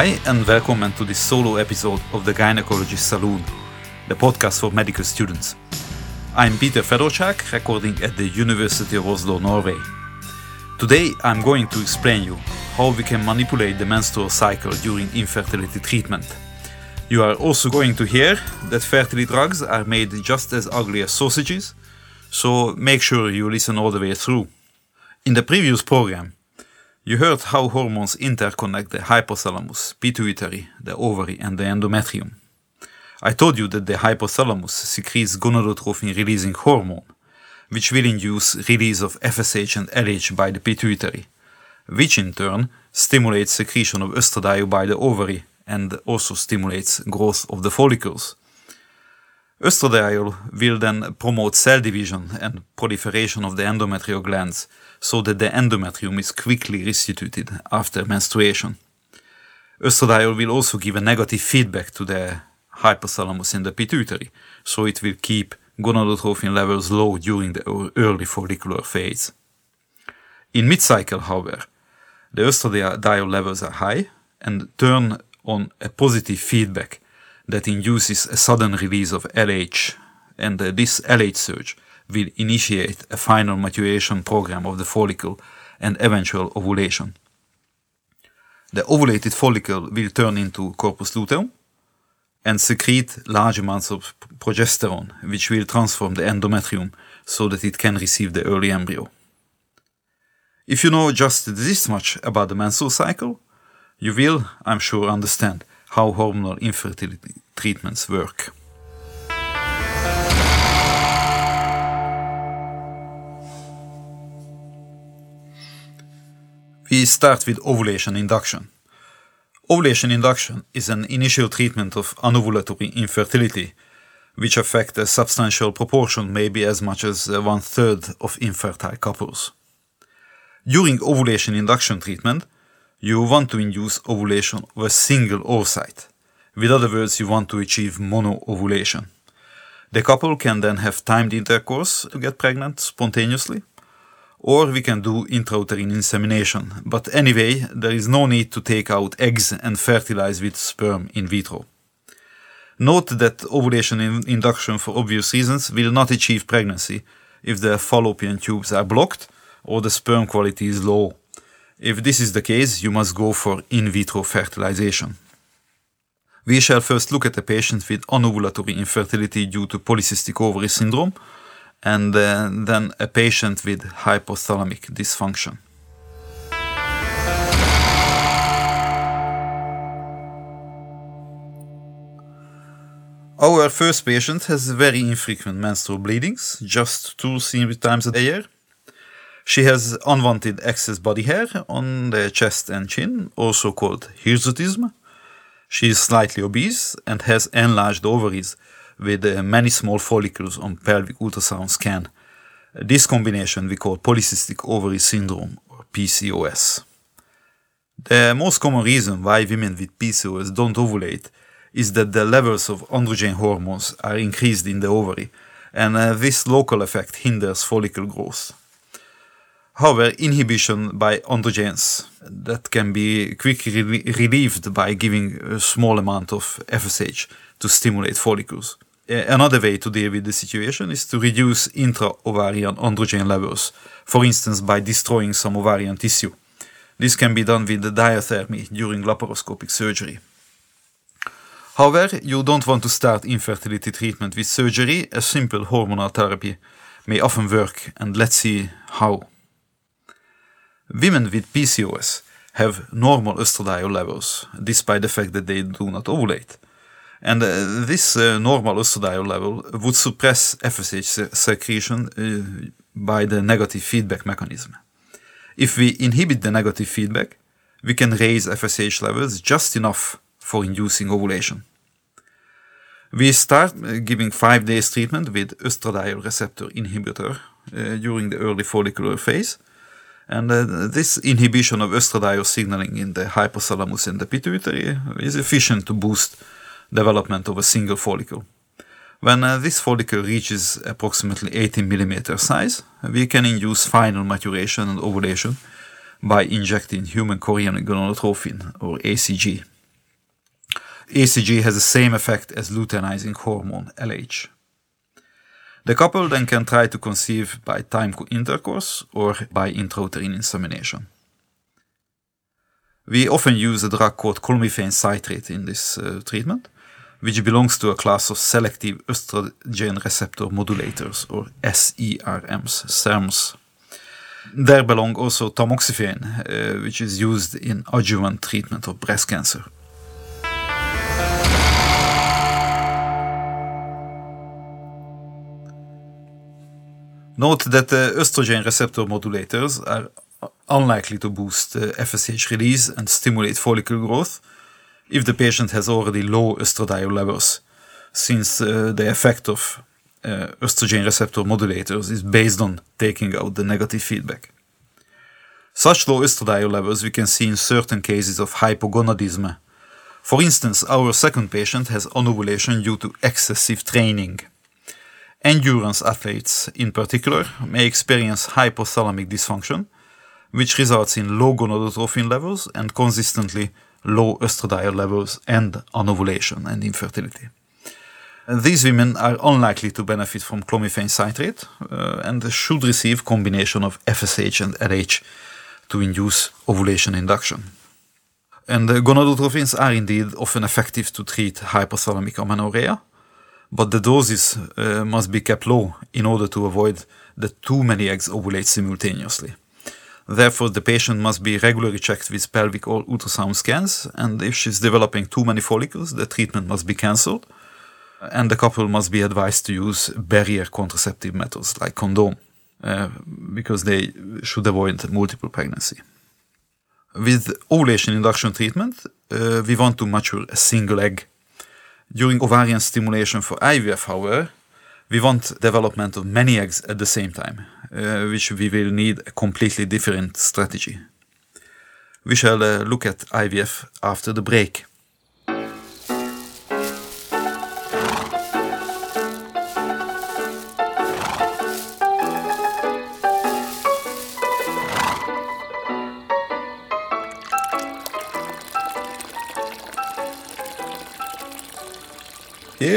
Hi, and welcome to this solo episode of the Gynecologist Saloon, the podcast for medical students. I'm Peter Fedorcsak, recording at the University of Oslo, Norway. Today, I'm going to explain you how we can manipulate the menstrual cycle during infertility treatment. You are also going to hear that fertility drugs are made just as ugly as sausages, so make sure you listen all the way through. In the previous program, you heard how hormones interconnect the hypothalamus, pituitary, the ovary, and the endometrium. I told you that the hypothalamus secretes gonadotrophin releasing hormone, which will induce release of FSH and LH by the pituitary, which in turn stimulates secretion of estradiol by the ovary and also stimulates growth of the follicles. Estradiol will then promote cell division and proliferation of the endometrial glands so that the endometrium is quickly restituted after menstruation. Estradiol will also give a negative feedback to the hypothalamus in the pituitary, so it will keep gonadotrophin levels low during the early follicular phase. In mid-cycle, however, the estradiol levels are high and turn on a positive feedback that induces a sudden release of LH, and uh, this LH surge will initiate a final maturation program of the follicle and eventual ovulation. The ovulated follicle will turn into corpus luteum and secrete large amounts of progesterone, which will transform the endometrium so that it can receive the early embryo. If you know just this much about the menstrual cycle, you will, I'm sure, understand how hormonal infertility treatments work. We start with ovulation induction. Ovulation induction is an initial treatment of anovulatory infertility, which affect a substantial proportion, maybe as much as uh, one third of infertile couples. During ovulation induction treatment, you want to induce ovulation of a single oocyte. With other words, you want to achieve mono-ovulation. The couple can then have timed intercourse to get pregnant spontaneously, or we can do intrauterine insemination. But anyway, there is no need to take out eggs and fertilize with sperm in vitro. Note that ovulation in induction for obvious reasons will not achieve pregnancy if the fallopian tubes are blocked or the sperm quality is low. If this is the case, you must go for in vitro fertilization. We shall first look at a patient with anovulatory infertility due to polycystic ovary syndrome and uh, then a patient with hypothalamic dysfunction. Our first patient has very infrequent menstrual bleedings, just two times a year. She has unwanted excess body hair on the chest and chin, also called hirsutism. She is slightly obese and has enlarged ovaries with uh, many small follicles on pelvic ultrasound scan. This combination we call polycystic ovary syndrome or PCOS. The most common reason why women with PCOS don't ovulate is that the levels of androgen hormones are increased in the ovary, and uh, this local effect hinders follicle growth. However, inhibition by androgens that can be quickly re relieved by giving a small amount of FSH to stimulate follicles. Another way to deal with the situation is to reduce intra-ovarian androgen levels, for instance by destroying some ovarian tissue. This can be done with the diathermy during laparoscopic surgery. However, you don't want to start infertility treatment with surgery, a simple hormonal therapy may often work, and let's see how. Women with PCOS have normal estradiol levels, despite the fact that they do not ovulate. And uh, this uh, normal estradiol level would suppress FSH secretion uh, by the negative feedback mechanism. If we inhibit the negative feedback, we can raise FSH levels just enough for inducing ovulation. We start giving 5 days treatment with estradiol receptor inhibitor during the early follicular phase. And uh, this inhibition of estradiol signaling in the hypothalamus and the pituitary is efficient to boost development of a single follicle. When uh, this follicle reaches approximately 18 mm size, we can induce final maturation and ovulation by injecting human chorionic gonadotropin or HCG. ACG has the same effect as luteinizing hormone LH. The couple then can try to conceive by time intercourse or by intrauterine insemination. We often use a drug called clomiphene citrate in this uh, treatment, which belongs to a class of selective estrogen receptor modulators or SERMs, SERMs. There belong also tamoxifen, uh, which is used in adjuvant treatment of breast cancer. Note that the estrogen receptor modulators are unlikely to boost uh, FSH release and stimulate follicle growth if the patient has already low estradiol levels, since uh, the effect of uh, estrogen receptor modulators is based on taking out the negative feedback. Such low estradiol levels we can see in certain cases of hypogonadism. For instance, our second patient has anovulation due to excessive training. Endurance athletes, in particular, may experience hypothalamic dysfunction, which results in low gonadotrophin levels and consistently low estradiol levels and anovulation and infertility. These women are unlikely to benefit from clomiphene citrate uh, and should receive combination of FSH and LH to induce ovulation induction. And gonadotrophins are indeed often effective to treat hypothalamic amenorrhea, but the doses uh, must be kept low in order to avoid that too many eggs ovulate simultaneously. Therefore, the patient must be regularly checked with pelvic or ultrasound scans, and if she's developing too many follicles, the treatment must be cancelled, and the couple must be advised to use barrier contraceptive methods like condom, uh, because they should avoid multiple pregnancy. With ovulation induction treatment, uh, we want to mature a single egg. During ovarian stimulation for IVF, however, we want development of many eggs at the same time, uh, which we will need a completely different strategy. We shall uh, look at IVF after the break.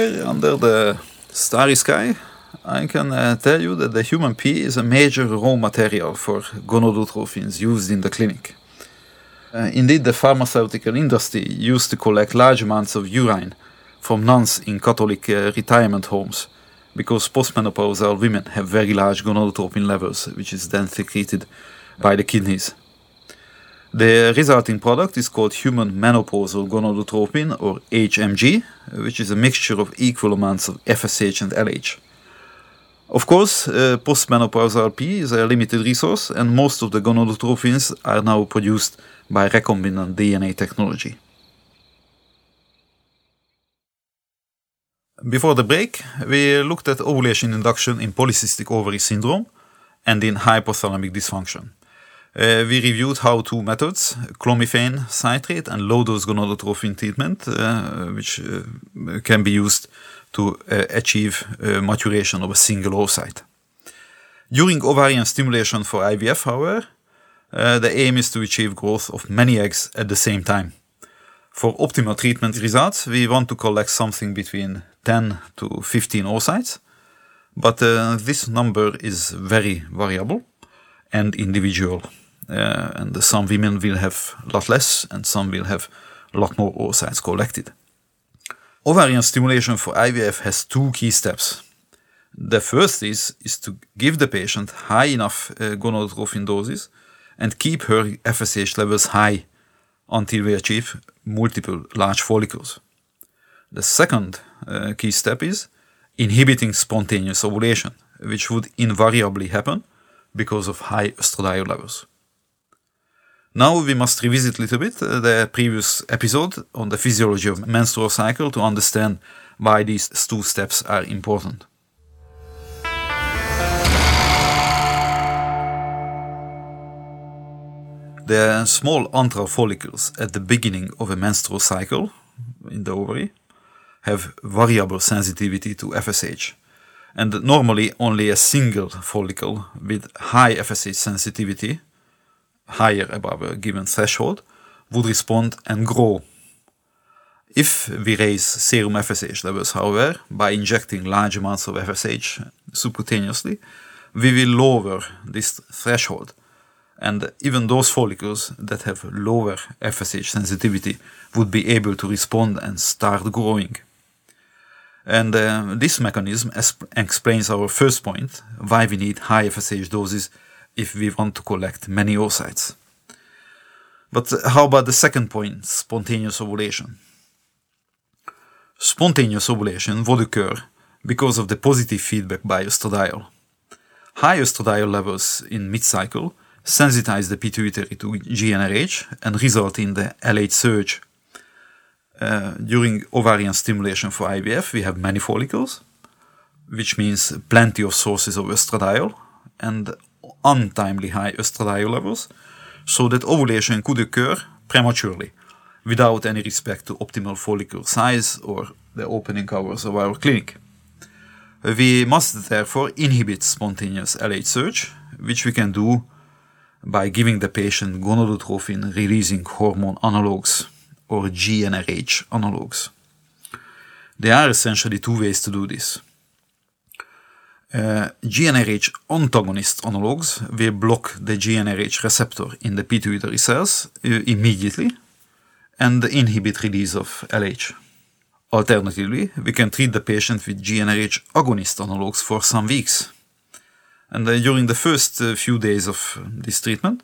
Here under the starry sky, I can uh, tell you that the human pee is a major raw material for gonadotrophins used in the clinic. Uh, indeed, the pharmaceutical industry used to collect large amounts of urine from nuns in Catholic uh, retirement homes because postmenopausal women have very large gonadotropin levels, which is then secreted by the kidneys. The resulting product is called human menopausal gonadotropin or HMG, which is a mixture of equal amounts of FSH and LH. Of course, uh, postmenopausal P is a limited resource, and most of the gonadotrophins are now produced by recombinant DNA technology. Before the break, we looked at ovulation induction in polycystic ovary syndrome and in hypothalamic dysfunction. Uh, we reviewed how two methods, clomiphene citrate and low-dose gonadotrophin treatment, uh, which uh, can be used to uh, achieve uh, maturation of a single oocyte. During ovarian stimulation for IVF, however, uh, the aim is to achieve growth of many eggs at the same time. For optimal treatment results, we want to collect something between 10 to 15 oocytes, but this number is very variable and individual. Uh, and some women will have a lot less, and some will have a lot more oocytes collected. Ovarian stimulation for IVF has two key steps. The first is, is to give the patient high enough uh, gonadotrophin doses and keep her FSH levels high until we achieve multiple large follicles. The second uh, key step is inhibiting spontaneous ovulation, which would invariably happen because of high estradiol levels. Now we must revisit a little bit uh, the previous episode on the physiology of menstrual cycle to understand why these two steps are important. The small antral follicles at the beginning of a menstrual cycle in the ovary have variable sensitivity to FSH. And normally only a single follicle with high FSH sensitivity higher above a given threshold would respond and grow. If we raise serum FSH levels, however, by injecting large amounts of FSH subcutaneously, we will lower this threshold. And even those follicles that have lower FSH sensitivity would be able to respond and start growing. And uh, this mechanism explains our first point why we need high FSH doses if we want to collect many oocytes. But how about the second point, spontaneous ovulation? Spontaneous ovulation would occur because of the positive feedback by estradiol. High estradiol levels in mid-cycle sensitize the pituitary to GnRH and result in the LH surge uh, during ovarian stimulation for IVF, we have many follicles, which means plenty of sources of estradiol and untimely high estradiol levels, so that ovulation could occur prematurely without any respect to optimal follicle size or the opening hours of our clinic. We must therefore inhibit spontaneous LH surge, which we can do by giving the patient gonadotropin releasing hormone analogs or GnRH analogs. There are essentially two ways to do this. GnRH antagonist analogs will block the GnRH receptor in the pituitary cells uh, immediately and inhibit release of LH. Alternatively, we can treat the patient with GnRH agonist analogs for some weeks. And uh, during the first uh, few days of this treatment,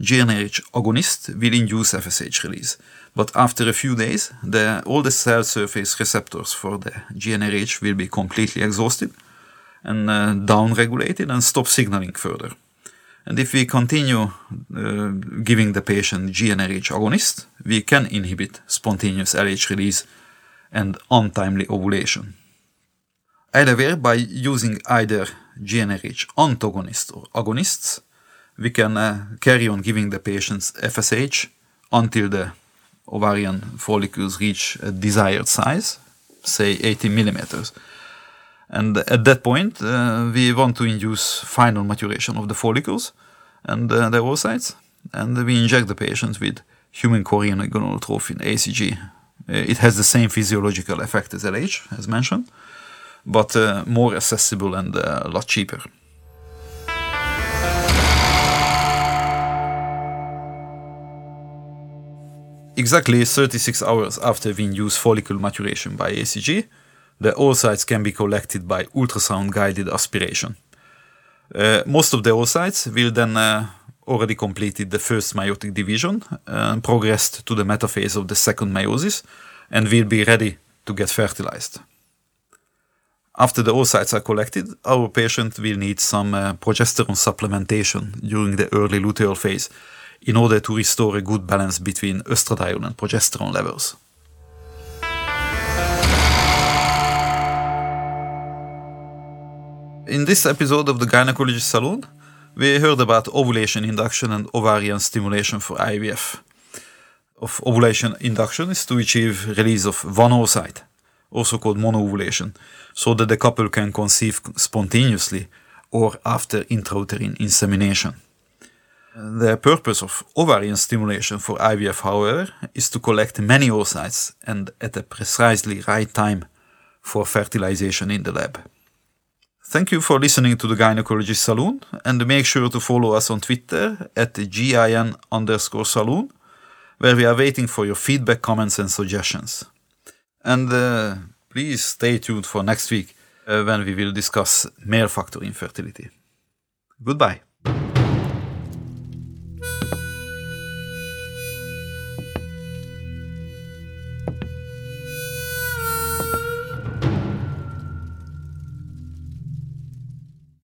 GnRH agonist will induce FSH release. But after a few days, the, all the cell surface receptors for the GnRH will be completely exhausted and uh, downregulated and stop signaling further. And if we continue uh, giving the patient GnRH agonist, we can inhibit spontaneous LH release and untimely ovulation. Either by using either GnRH antagonist or agonists, we can uh, carry on giving the patients FSH until the ovarian follicles reach a desired size, say 80 millimeters. And at that point, uh, we want to induce final maturation of the follicles and uh, oocytes, and we inject the patient with human chorionic gonadotropin, HCG. Uh, it has the same physiological effect as LH, as mentioned, but uh, more accessible and uh, a lot cheaper. Exactly 36 hours after we induce follicle maturation by HCG, the oocytes can be collected by ultrasound-guided aspiration. Uh, most of the oocytes will then uh, already completed the first meiotic division and uh, progressed to the metaphase of the second meiosis and will be ready to get fertilized. After the oocytes are collected, our patient will need some uh, progesterone supplementation during the early luteal phase in order to restore a good balance between estradiol and progesterone levels. In this episode of the Gynecologist Salon, we heard about ovulation induction and ovarian stimulation for IVF. Of ovulation induction is to achieve release of one oocyte, also called monoovulation, so that the couple can conceive spontaneously or after intrauterine insemination. The purpose of ovarian stimulation for IVF, however, is to collect many oocytes and at a precisely right time for fertilization in the lab. Thank you for listening to the Gynecology Saloon and make sure to follow us on Twitter at GIN underscore saloon, where we are waiting for your feedback, comments, and suggestions. And uh, please stay tuned for next week uh, when we will discuss male factor infertility. Goodbye.